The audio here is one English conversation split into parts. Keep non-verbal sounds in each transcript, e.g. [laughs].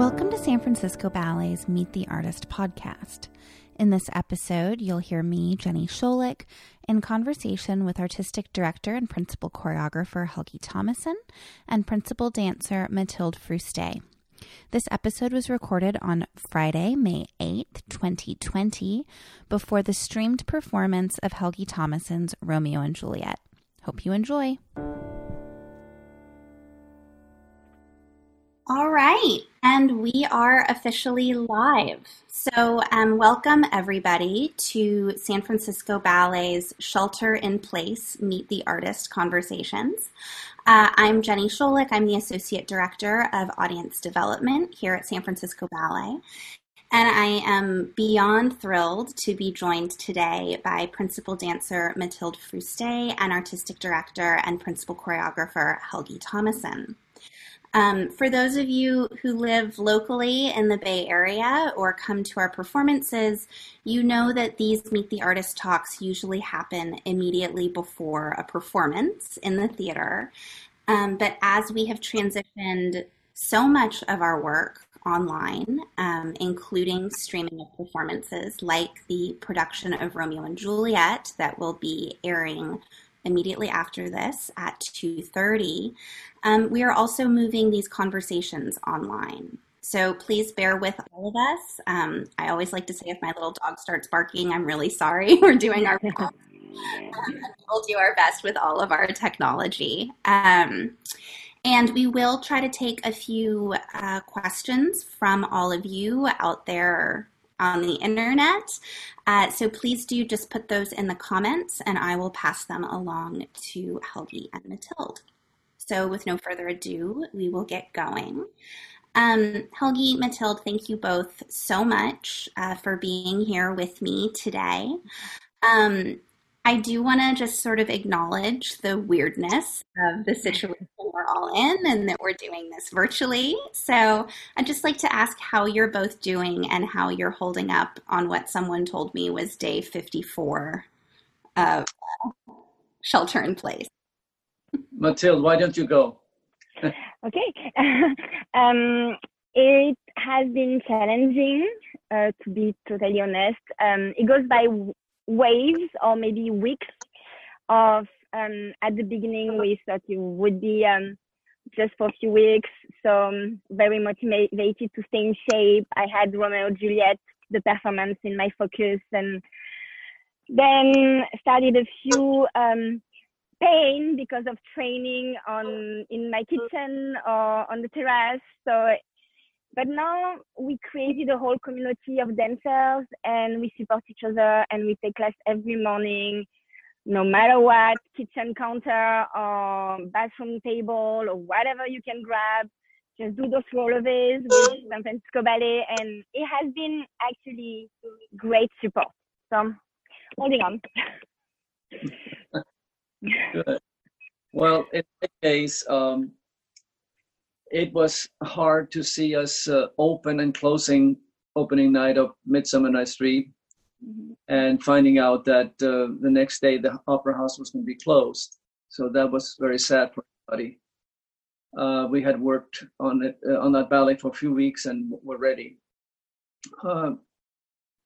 Welcome to San Francisco Ballet's Meet the Artist podcast. In this episode, you'll hear me, Jenny Scholick, in conversation with artistic director and principal choreographer Helgi Thomasson and principal dancer Mathilde Froustey. This episode was recorded on Friday, May 8th, 2020, before the streamed performance of Helgi Thomasson's Romeo and Juliet. Hope you enjoy. All right, and we are officially live. So, um, welcome everybody to San Francisco Ballet's Shelter in Place Meet the Artist Conversations. Uh, I'm Jenny Scholick, I'm the Associate Director of Audience Development here at San Francisco Ballet. And I am beyond thrilled to be joined today by principal dancer Mathilde Froustey and artistic director and principal choreographer Helgi Thomasson. Um, for those of you who live locally in the Bay Area or come to our performances, you know that these Meet the Artist talks usually happen immediately before a performance in the theater. Um, but as we have transitioned so much of our work online, um, including streaming of performances like the production of Romeo and Juliet that will be airing immediately after this at 2.30 um, we are also moving these conversations online. So please bear with all of us. Um, i always like to say if my little dog starts barking i'm really sorry. [laughs] We're doing our best. Um, [laughs] we'll do our best with all of our technology. Um, and we will try to take a few uh, questions from all of you out there on the internet. Uh, so please do just put those in the comments and I will pass them along to Helgi and Mathilde. So with no further ado, we will get going. Um, Helgi, Mathilde, thank you both so much uh, for being here with me today. Um, I do want to just sort of acknowledge the weirdness of the situation we're all in and that we're doing this virtually. So I'd just like to ask how you're both doing and how you're holding up on what someone told me was day 54 of shelter in place. Mathilde, why don't you go? [laughs] okay. [laughs] um, it has been challenging, uh, to be totally honest. Um, it goes by waves or maybe weeks of um, at the beginning we thought it would be um, just for a few weeks. So um, very motivated to stay in shape. I had romeo juliet the performance in my focus and then started a few um, pain because of training on in my kitchen or on the terrace. So but now we created a whole community of dancers and we support each other and we take class every morning, no matter what, kitchen counter or bathroom table or whatever you can grab. Just do those rollerblades with San Francisco Ballet and it has been actually great support. So holding on. [laughs] Good. Well, in my case, um, it was hard to see us uh, open and closing opening night of Midsummer Night's Dream mm-hmm. and finding out that uh, the next day the opera house was going to be closed. So that was very sad for everybody. Uh, we had worked on it uh, on that ballet for a few weeks and we're ready. Uh,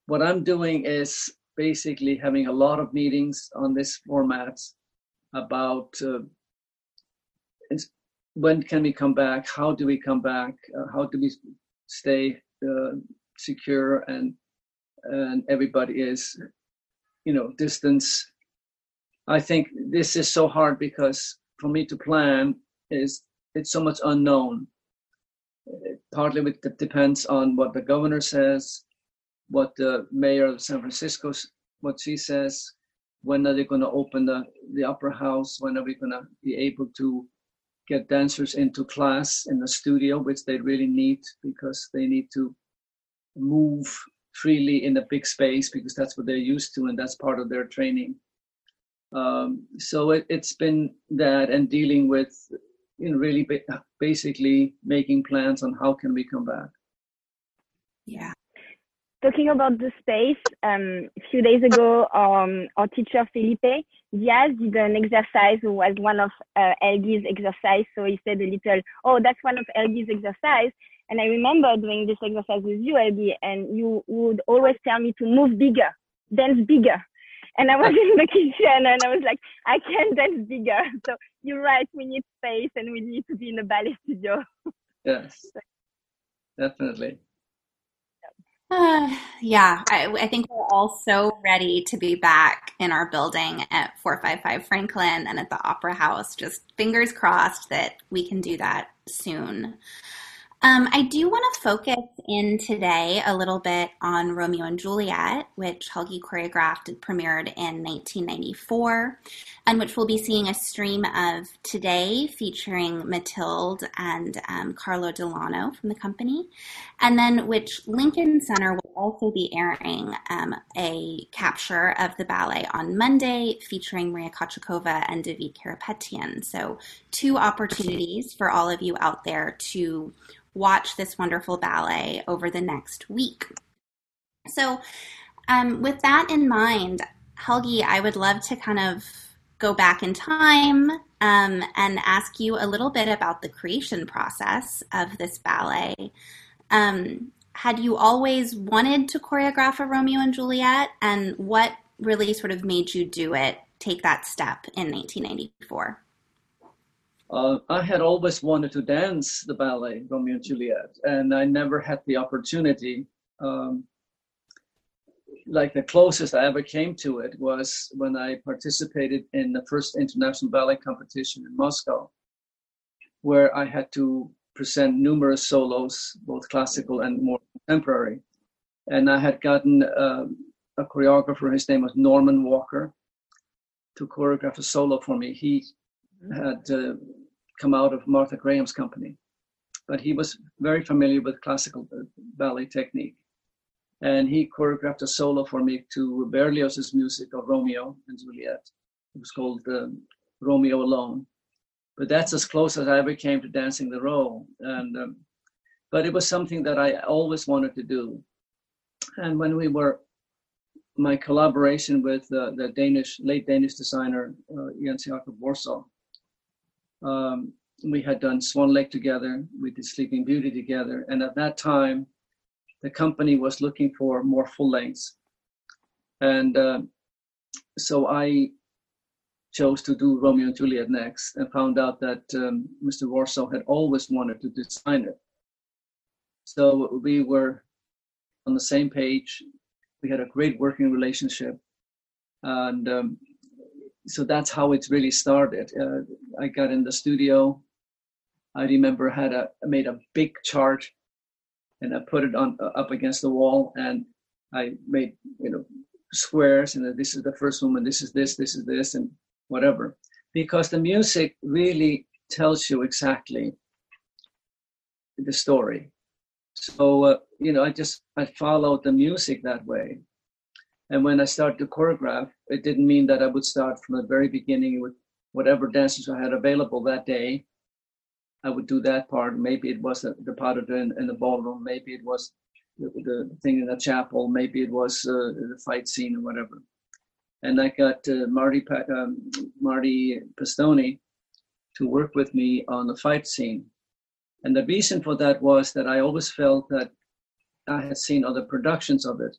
what I'm doing is basically having a lot of meetings on this format about uh, when can we come back? How do we come back? Uh, how do we stay uh, secure and and everybody is, you know, distance. I think this is so hard because for me to plan is it's so much unknown. It partly it depends on what the governor says, what the mayor of San Francisco what she says. When are they going to open the the opera house? When are we going to be able to get dancers into class in the studio, which they really need because they need to move freely in a big space because that's what they're used to and that's part of their training. Um, so it, has been that and dealing with, you know, really ba- basically making plans on how can we come back. Yeah talking about the space, um, a few days ago, um, our teacher Felipe Diaz did an exercise who was one of uh, exercise. So he said a little, oh, that's one of Helgi's exercise. And I remember doing this exercise with you, Abby, and you would always tell me to move bigger, dance bigger. And I was [laughs] in the kitchen and I was like, I can't dance bigger. [laughs] So you're right, we need space and we need to be in a ballet studio. Yes, definitely. [sighs] Yeah, I, I, think we're all so ready to be back in our building at 455 Franklin and at the Opera House. Just fingers crossed that we can do that soon. Um, I do want to focus in today a little bit on Romeo and Juliet, which Helgi choreographed and premiered in 1994, and which we'll be seeing a stream of today featuring Mathilde and um, Carlo Di Lanno from the company, and then which Lincoln Center will also be airing um, a capture of the ballet on Monday featuring Maria Kochetkova and David Karapetyan. So, two opportunities for all of you out there to watch this wonderful ballet over the next week. So, um, with that in mind, Helgi, I would love to kind of go back in time um, and ask you a little bit about the creation process of this ballet. Um, had you always wanted to choreograph a Romeo and Juliet, and what really sort of made you do it, take that step in 1994? Uh, I had always wanted to dance the ballet Romeo and Juliet, and I never had the opportunity. Um, like the closest I ever came to it was when I participated in the first international ballet competition in Moscow, where I had to present numerous solos, both classical and more contemporary. And I had gotten um, a choreographer, his name was Norman Walker, to choreograph a solo for me. He had uh, come out of Martha Graham's company, but he was very familiar with classical uh, ballet technique. And he choreographed a solo for me to Berlioz's music of Romeo and Juliet. It was called uh, Romeo Alone. But that's as close as I ever came to dancing the role. And um, but it was something that I always wanted to do. And when we were my collaboration with uh, the Danish late Danish designer uh, Jens Jacob Worsaae, um, we had done Swan Lake together, we did Sleeping Beauty together, and at that time, the company was looking for more full lengths, and uh, so I chose to do Romeo and Juliet next, and found out that um, Mr. Worsaae had always wanted to design it. So we were on the same page. We had a great working relationship, and um, so that's how it really started. Uh, I got in the studio. I remember had a made a big chart, and I put it on uh, up against the wall, and I made you know squares, and this is the first and this is this, this is this, and whatever, because the music really tells you exactly the story. So uh, you know, I just I followed the music that way, and when I started to choreograph, it didn't mean that I would start from the very beginning with whatever dances I had available that day. I would do that part. Maybe it was the, part of in, in the ballroom. Maybe it was the, the, thing in the chapel. Maybe it was uh, the fight scene or whatever. And I got uh, Marty um, Marty Pistone to work with me on the fight scene. And the reason for that was that I always felt that I had seen other productions of it,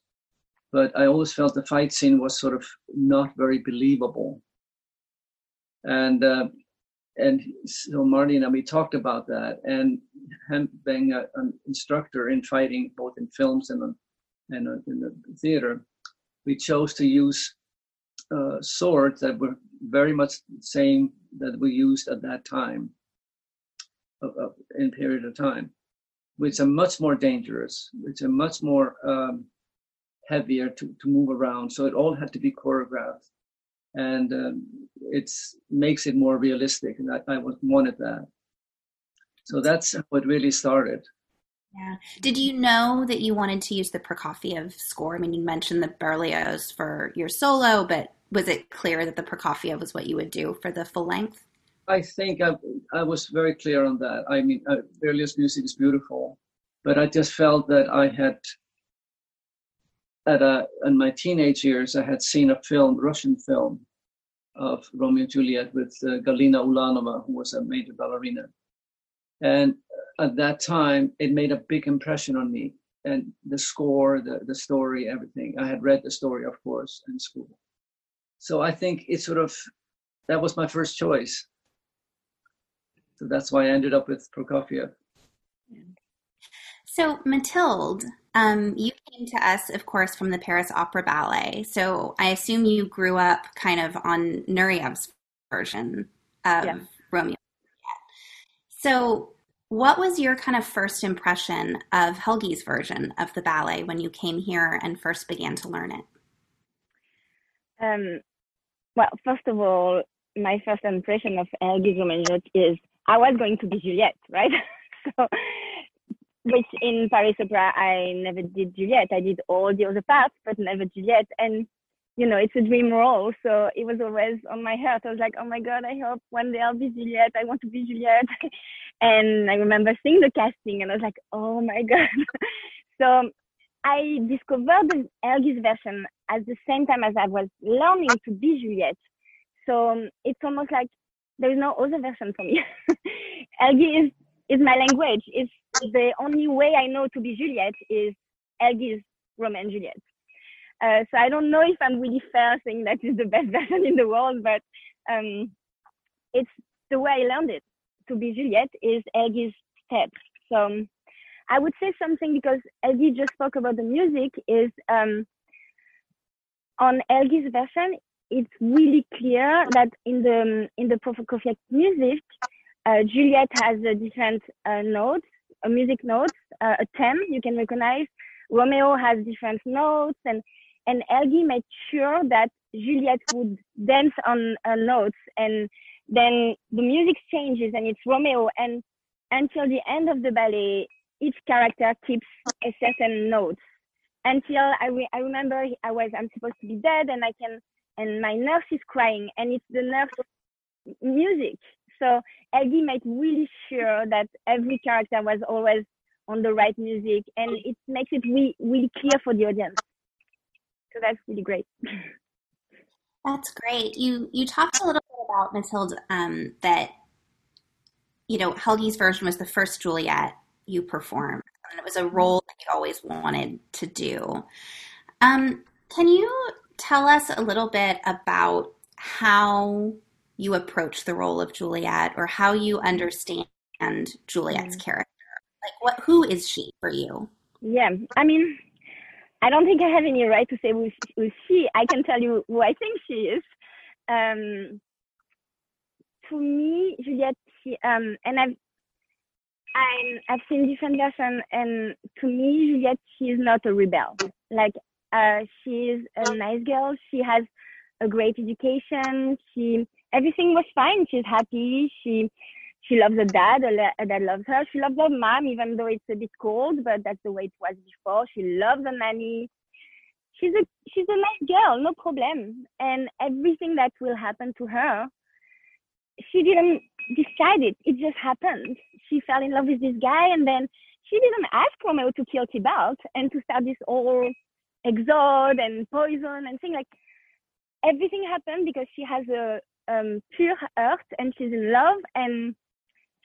but I always felt the fight scene was sort of not very believable. And uh, and so Marty and I we talked about that, and him being a, an instructor in fighting both in films and and in the theater, we chose to use uh, swords that were very much the same that we used at that time, uh, in period of time, which are much more dangerous, which are much more um, heavier to, to move around. So it all had to be choreographed. And um, it makes it more realistic. And I, I wanted that. So that's what really started. Yeah. Did you know that you wanted to use the Prokofiev score? I mean, you mentioned the Berlioz for your solo, but was it clear that the Prokofiev was what you would do for the full length? I think I, I was very clear on that. I mean, uh, Berlioz music is beautiful, but I just felt that I had at a, in my teenage years, I had seen a film, Russian film, of Romeo and Juliet with uh, Galina Ulanova, who was a major ballerina. And at that time, it made a big impression on me. And the score, the, the story, everything. I had read the story, of course, in school. So I think it sort of, that was my first choice. So that's why I ended up with Prokofiev. So, Mathilde, um, you came to us, of course, from the Paris Opera Ballet. So, I assume you grew up kind of on Nureyev's version of yeah. Romeo. So, what was your kind of first impression of Helgi's version of the ballet when you came here and first began to learn it? Um, well, first of all, my first impression of Helgi's Romeo is I was going to be Juliet, right? [laughs] so, which in Paris Opera, I never did Juliet. I did all the other parts, but never Juliet. And you know, it's a dream role. So it was always on my heart. I was like, oh my God, I hope one day I'll be Juliet. I want to be Juliet. [laughs] and I remember seeing the casting and I was like, oh my [laughs] God. so I discovered the Helgi's version at the same time as I was learning to be Juliet. So um, it's almost like there's no other version for me. [laughs] Helgi is, is my language. It's the only way I know to be Juliet is Helgi's Romeo and Juliet. Uh, so I don't know if I'm really fair saying that is the best [laughs] version in the world, but um, it's the way I learned it. To be Juliet is Helgi's steps. So um, I would say something because Helgi just spoke about the music is um, on Helgi's version, it's really clear that in the in the Prokofiev music, uh, Juliet has a different uh, notes, a music notes, uh, a theme you can recognize. Romeo has different notes, and and Helgi made sure that Juliet would dance on uh, notes and then the music changes and it's Romeo and until the end of the ballet, each character keeps a certain note until I, re- I remember I was, I'm supposed to be dead and I can, and my nurse is crying and it's the nurse music. So Helgi made really sure that every character was always on the right music and it makes it really, really clear for the audience. So that's really great. That's great. You you talked a little bit about Mathilde um, that you know Helgi's version was the first Juliet you performed, and it was a role that you always wanted to do. Um, can you tell us a little bit about how you approach the role of Juliet, or how you understand Juliet's mm-hmm. character? Like, what who is she for you? Yeah, I mean, I don't think I have any right to say who, who she. I can tell you who I think she is. Um, to me, Juliet, she, um, and I've i have seen different versions, and to me, Juliet, she is not a rebel. Like, uh, she is a nice girl. She has a great education. She everything was fine. She's happy. She she loves her dad, her dad loves her. She loves her mom, even though it's a bit cold, but that's the way it was before. She loves her nanny. She's a she's a nice girl, no problem. And everything that will happen to her, she didn't decide it. It just happened. She fell in love with this guy, and then she didn't ask Romeo to kill Tybalt and to start this whole exode and poison and thing like. Everything happened because she has a um, pure heart and she's in love and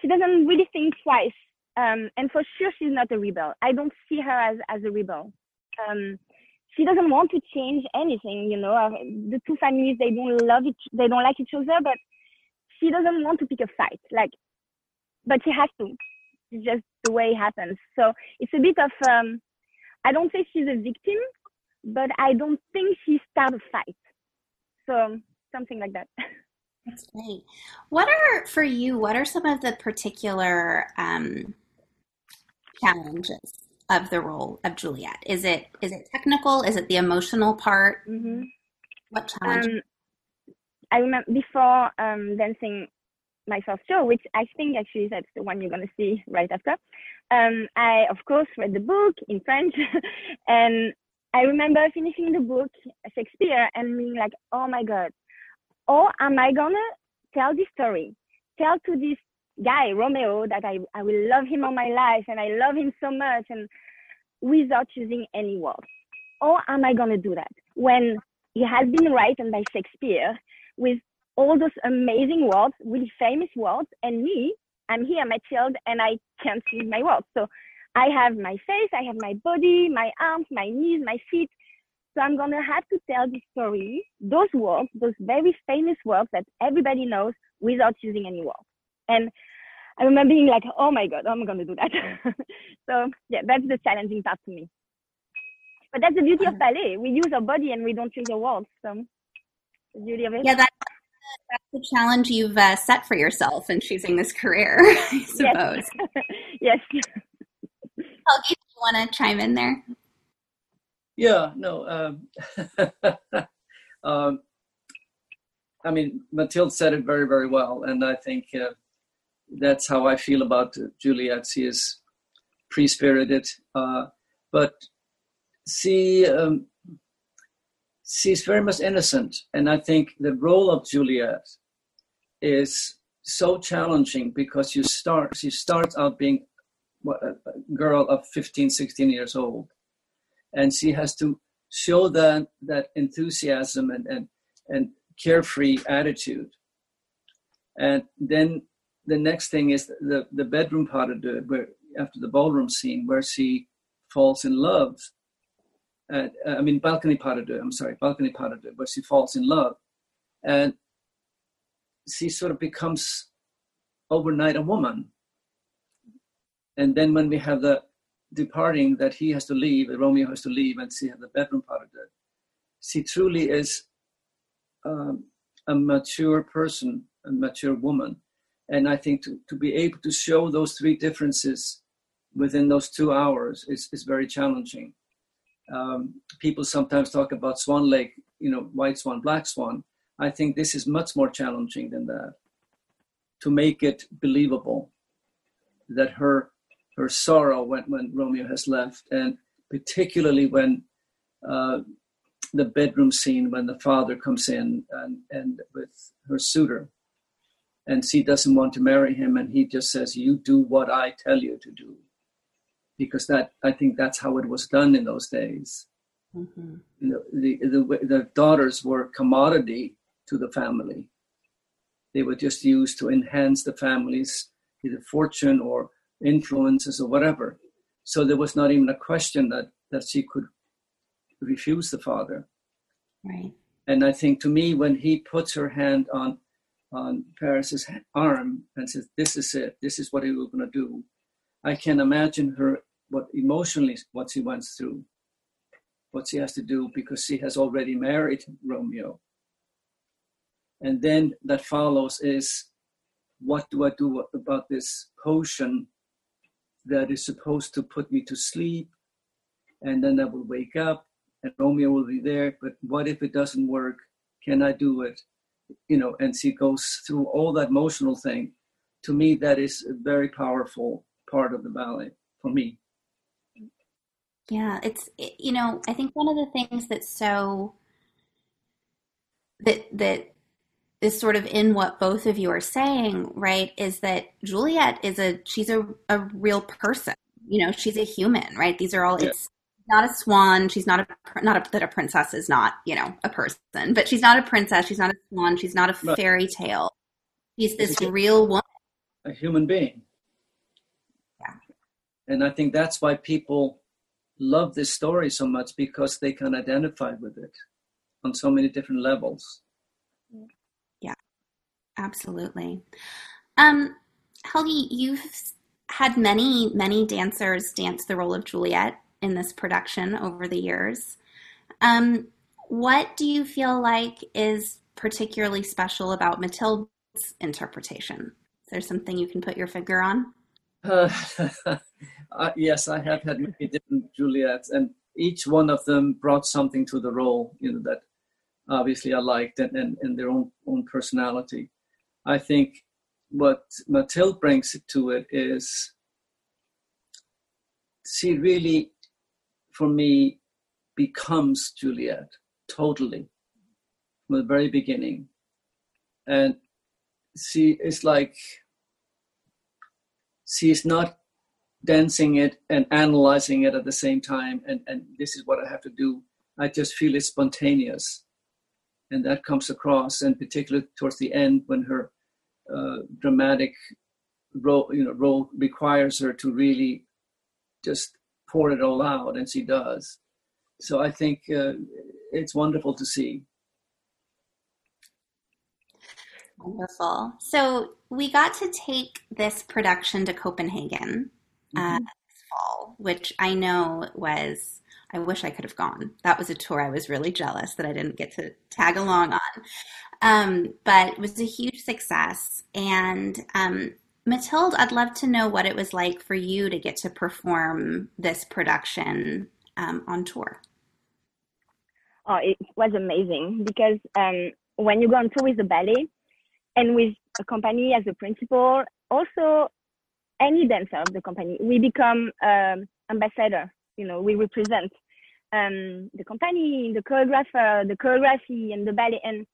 she doesn't really think twice. Um, and for sure, she's not a rebel. I don't see her as, as a rebel. Um, she doesn't want to change anything, you know. Uh, the two families, they don't love each, they don't like each other, but she doesn't want to pick a fight. Like, but she has to. It's just the way it happens. So it's a bit of, um, I don't say she's a victim, but I don't think she started a fight. So something like that. [laughs] That's great. What are for you? What are some of the particular um, challenges of the role of Juliet? Is it is it technical? Is it the emotional part? Mm-hmm. What challenge? Um, I remember before um, dancing my first show, which I think actually that's the one you're going to see right after. Um, I of course read the book in French, [laughs] and I remember finishing the book Shakespeare and being like, "Oh my God, or am I gonna tell this story? Tell to this guy, Romeo, that I, I will love him all my life and I love him so much and without using any words. Or am I gonna do that? When he has been written by Shakespeare with all those amazing words, really famous words, and me, I'm here, Mathilde, and I can't see my words. So I have my face, I have my body, my arms, my knees, my feet. So I'm gonna have to tell the story, those words, those very famous words that everybody knows without using any words. And I remember being like, oh my God, I'm gonna do that. [laughs] so yeah, that's the challenging part to me. But that's the beauty of ballet. We use our body and we don't use our words. So the beauty of it. Yeah, that's, that's the challenge you've uh, set for yourself in choosing this career, [laughs] I suppose. yes. [laughs] yes. Helgi, do you want to chime in there? Yeah, no. Um, [laughs] um, I mean, Mathilde said it very, very well, and I think uh, that's how I feel about Juliet. She is pre-spirited, uh, but she um, she's very much innocent, and I think the role of Juliet is so challenging because you start she starts out being a girl of 15, 16 years old, and she has to show that that enthusiasm and and and carefree attitude, and then the next thing is the the bedroom part of the where after the ballroom scene where she falls in love. Uh, I mean balcony part of the I'm sorry balcony part of the where she falls in love, and she sort of becomes overnight a woman. And then when we have the departing that he has to leave, that Romeo has to leave, and see the bedroom part of it. She truly is um, a mature person, a mature woman. And I think to, to be able to show those three differences within those two hours is, is very challenging. Um, people sometimes talk about Swan Lake, you know, white swan, black swan. I think this is much more challenging than that to make it believable that her her sorrow when, when Romeo has left, and particularly when uh, the bedroom scene when the father comes in and, and with her suitor, and she doesn't want to marry him, and he just says, "You do what I tell you to do," because that I think that's how it was done in those days. Mm-hmm. You know, the, the the daughters were commodity to the family. They were just used to enhance the family's either fortune or influences or whatever. So there was not even a question that, that she could refuse the father. Right. And I think to me, when he puts her hand on on Paris's arm and says, "This is it. This is what he was going to do," I can imagine her what emotionally what she went through, what she has to do because she has already married Romeo. And then that follows is, what do I do about this potion that is supposed to put me to sleep and then I will wake up and Romeo will be there. But what if it doesn't work? Can I do it? You know, and she goes through all that emotional thing. To me, that is a very powerful part of the ballet for me. Yeah, it's you know, I think one of the things that's so that that is sort of in what both of you are saying, right? Is that Juliet is a she's a, a real person. You know, she's a human, right? These are all yeah. it's not a swan. She's not a not a, that a princess is not you know a person, but she's not a princess. She's not a swan. She's not a fairy tale. She's this real woman, a human being. Yeah, and I think that's why people love this story so much because they can identify with it on so many different levels. Absolutely. Um, Helgi, you've had many, many dancers dance the role of Juliet in this production over the years. Um, what do you feel like is particularly special about Matilda's interpretation? Is there something you can put your finger on? Uh, [laughs] uh, yes, I have had many different Juliets, and each one of them brought something to the role, you know, that obviously I liked and, and, and their own own personality. I think what Mathilde brings to it is she really, for me, becomes Juliet totally from the very beginning. And she is like, she is not dancing it and analyzing it at the same time. And, and this is what I have to do. I just feel it's spontaneous and that comes across, and particularly towards the end when her uh, dramatic role, you know, role requires her to really just pour it all out, and she does. So I think uh, it's wonderful to see. Wonderful. So we got to take this production to Copenhagen uh, mm-hmm. this fall, which I know was. I wish I could have gone. That was a tour I was really jealous that I didn't get to tag along on. Um, but it was a huge success. And um, Mathilde, I'd love to know what it was like for you to get to perform this production um, on tour. Oh, it was amazing because um, when you go on tour with the ballet, and with a company as a principal, also any dancer of the company, we become um, ambassador. You know, we represent um, the company, the choreographer, the choreography, and the ballet. And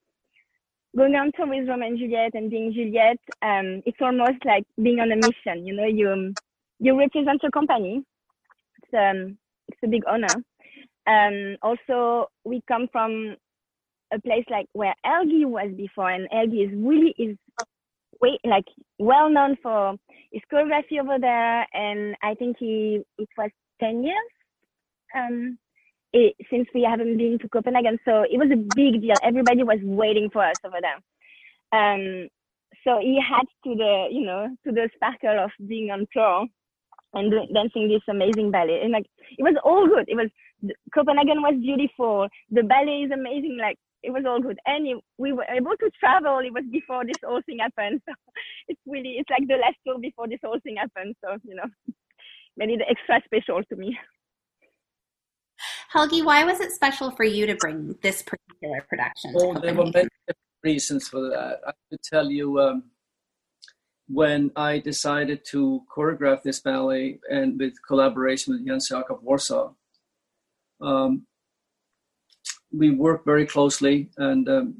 going on tour with Romeo and Juliet and being Juliet, um, it's almost like being on a mission. You know, you you represent your company. It's um, it's a big honor. Um, also, we come from a place like where Helgi was before, and Helgi is really is way like well known for his choreography over there, and I think he it was ten years um, it, since we haven't been to Copenhagen, so it was a big deal. Everybody was waiting for us over there. Um, so he had to the you know to the sparkle of being on tour and dancing this amazing ballet, and like it was all good. It was Copenhagen was beautiful. The ballet is amazing. Like it was all good. And we were able to travel. It was before this whole thing happened. So [laughs] it's really, it's like the last tour before this whole thing happened. So, you know, [laughs] made it extra special to me. Helgi, why was it special for you to bring this particular production? Oh, there were many reasons for that. I could tell you um, when I decided to choreograph this ballet and with collaboration with Jens Jacob Worsaae, um, we worked very closely and um,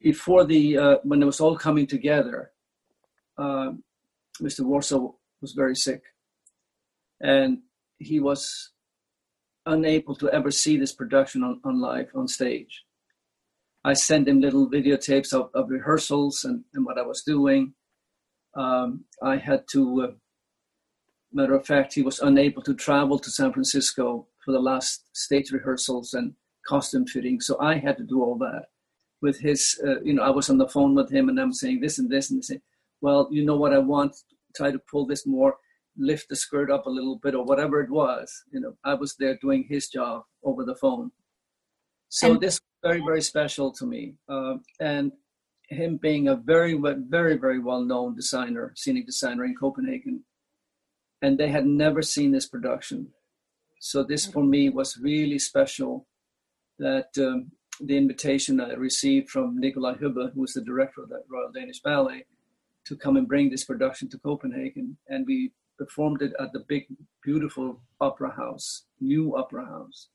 before the uh, when it was all coming together uh, mr Worsaae was very sick and he was unable to ever see this production on, on live on stage. I sent him little videotapes of, of rehearsals and, and what i was doing. Um, i had to uh, matter of fact he was unable to travel to san francisco for the last stage rehearsals and costume fitting. So I had to do all that with his, uh, you know, I was on the phone with him and I'm saying this and this and say, well, you know what I want, try to pull this more, lift the skirt up a little bit or whatever it was. You know, I was there doing his job over the phone. So and- this was very, very special to me. Uh, and him being a very, very, very well-known designer, scenic designer in Copenhagen, and they had never seen this production. So this for me was really special that um, the invitation I received from Nikolaj Hübbe, who was the director of the Royal Danish Ballet, to come and bring this production to Copenhagen. And we performed it at the big, beautiful opera house, new opera house.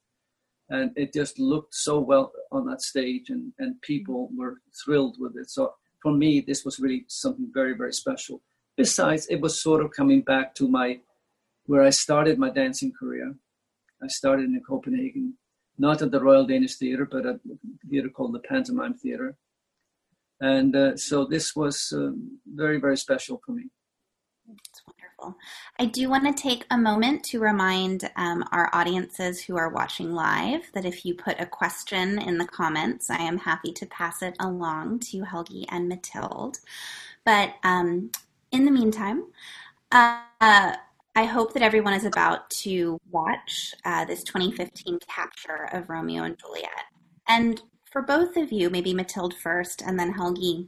And it just looked so well on that stage, and, and people were thrilled with it. So for me, this was really something very, very special. Besides, it was sort of coming back to my where I started my dancing career I started in Copenhagen, not at the Royal Danish Theatre, but at a theatre called the Pantomime Theatre. And uh, so this was um, very, very special for me. That's I do want to take a moment to remind um, our audiences who are watching live that if you put a question in the comments, I am happy to pass it along to Helgi and Mathilde. But um, in the meantime, uh, I hope that everyone is about to watch uh, this 2015 capture of Romeo and Juliet. And for both of you, maybe Mathilde first and then Helgi,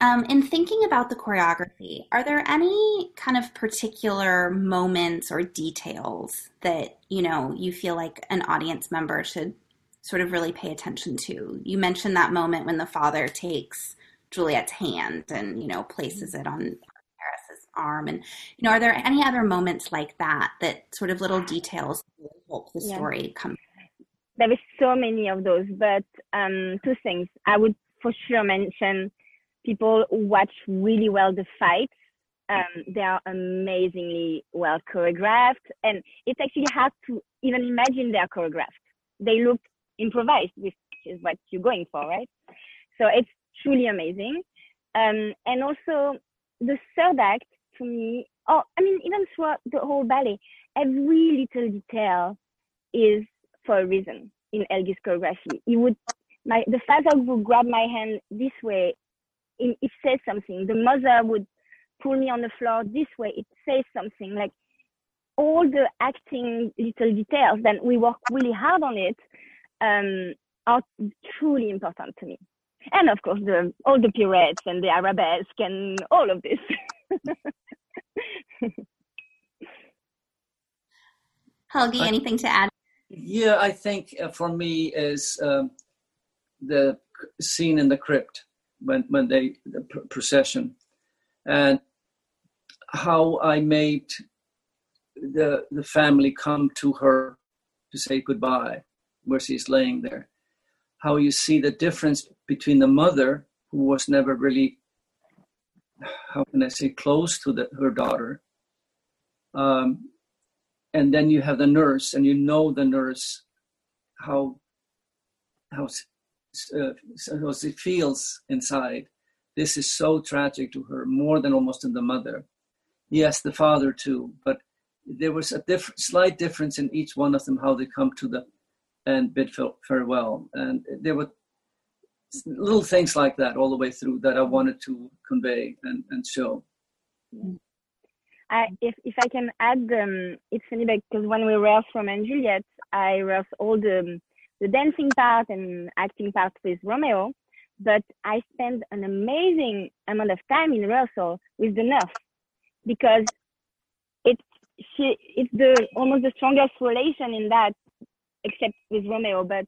um, in thinking about the choreography, are there any kind of particular moments or details that you know you feel like an audience member should sort of really pay attention to? You mentioned that moment when the father takes Juliet's hand and you know places it on Paris's arm and you know are there any other moments like that that sort of little details help the story yeah. come there is so many of those but um, two things i would for sure mention people watch really well the fights. Um, they are amazingly well choreographed. And it's actually hard to even imagine they're choreographed. They look improvised which is what you're going for right? So it's truly amazing. Um, and also the third act to me, oh, I mean, even throughout the whole ballet, every little detail is for a reason in Helgi's choreography. He would, my, the father would grab my hand this way, it, it says something. The mother would pull me on the floor this way, it says something. Like all the acting little details, then we work really hard on it, um, are truly important to me. And of course, the all the pirouettes and the arabesque and all of this. [laughs] Helgi, anything to add? Yeah, I think uh, for me is um, the scene in the crypt when when they the procession, and how I made the the family come to her to say goodbye, where she's laying there. How you see the difference between the mother who was never really, how can I say, close to the, her daughter, um, and then you have the nurse, and you know the nurse, how how uh, how she feels inside. This is so tragic to her, more than almost to the mother. Yes, the father too, but there was a diff- slight difference in each one of them how they come to the and bid farewell, and there were little things like that all the way through that I wanted to convey and, and show. I, if if I can add, um, it's funny because when we rehearsed Romeo and Juliet, I rehearsed all the the dancing part and acting part with Romeo, but I spent an amazing amount of time in rehearsal with the nurse because it's she it's the almost the strongest relation in that, except with Romeo. But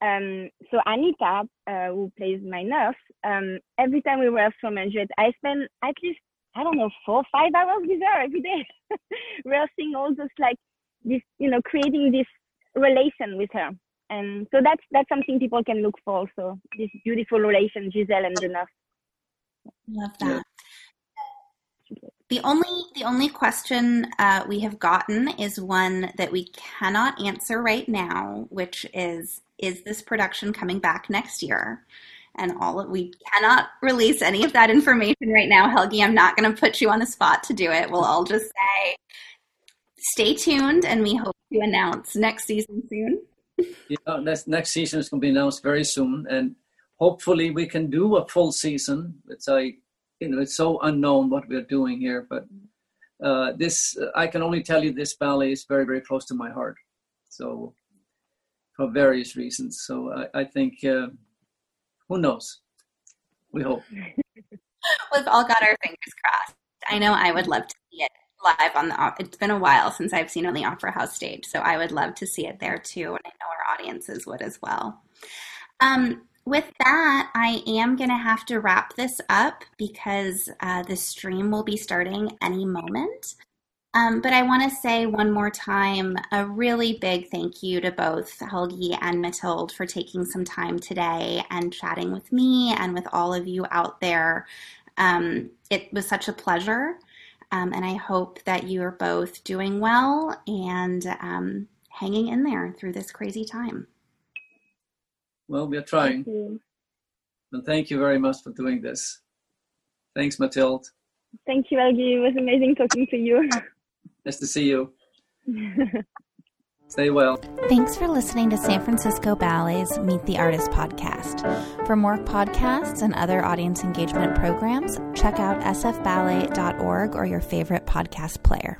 um, so Anita, uh, who plays my nurse, um, every time we rehearse and Juliet, I spend at least I don't know four five hours with her every day, [laughs] rehearsing all those like this you know creating this relation with her and so that's that's something people can look for also this beautiful relation giselle and the nurse love that the only the only question uh, we have gotten is one that we cannot answer right now, which is is this production coming back next year? And all of, we cannot release any of that information right now, Helgi. I'm not going to put you on the spot to do it. We'll all just say, stay tuned, and we hope to announce next season soon. Yeah, next next season is going to be announced very soon, and hopefully we can do a full season. It's a you know it's so unknown what we're doing here but uh, this i can only tell you this ballet is very very close to my heart. So for various reasons. So i, I think uh, who knows? We hope. [laughs] We've all got our fingers crossed. I know i would love to see it live on the it's been a while since i've seen on the opera house stage so i would love to see it there too and i know our audiences would as well um, with that, I am going to have to wrap this up because uh, the stream will be starting any moment. Um, but I want to say one more time a really big thank you to both Helgi and Mathilde for taking some time today and chatting with me and with all of you out there. Um, it was such a pleasure. Um, and I hope that you are both doing well and um, hanging in there through this crazy time. Well, we are trying. Thank and thank you very much for doing this. Thanks, Mathilde. Thank you, Helgi. It was amazing talking to you. Nice to see you. [laughs] Stay well. Thanks for listening to San Francisco Ballet's Meet the Artist podcast. For more podcasts and other audience engagement programs, check out sfballet.org or your favorite podcast player.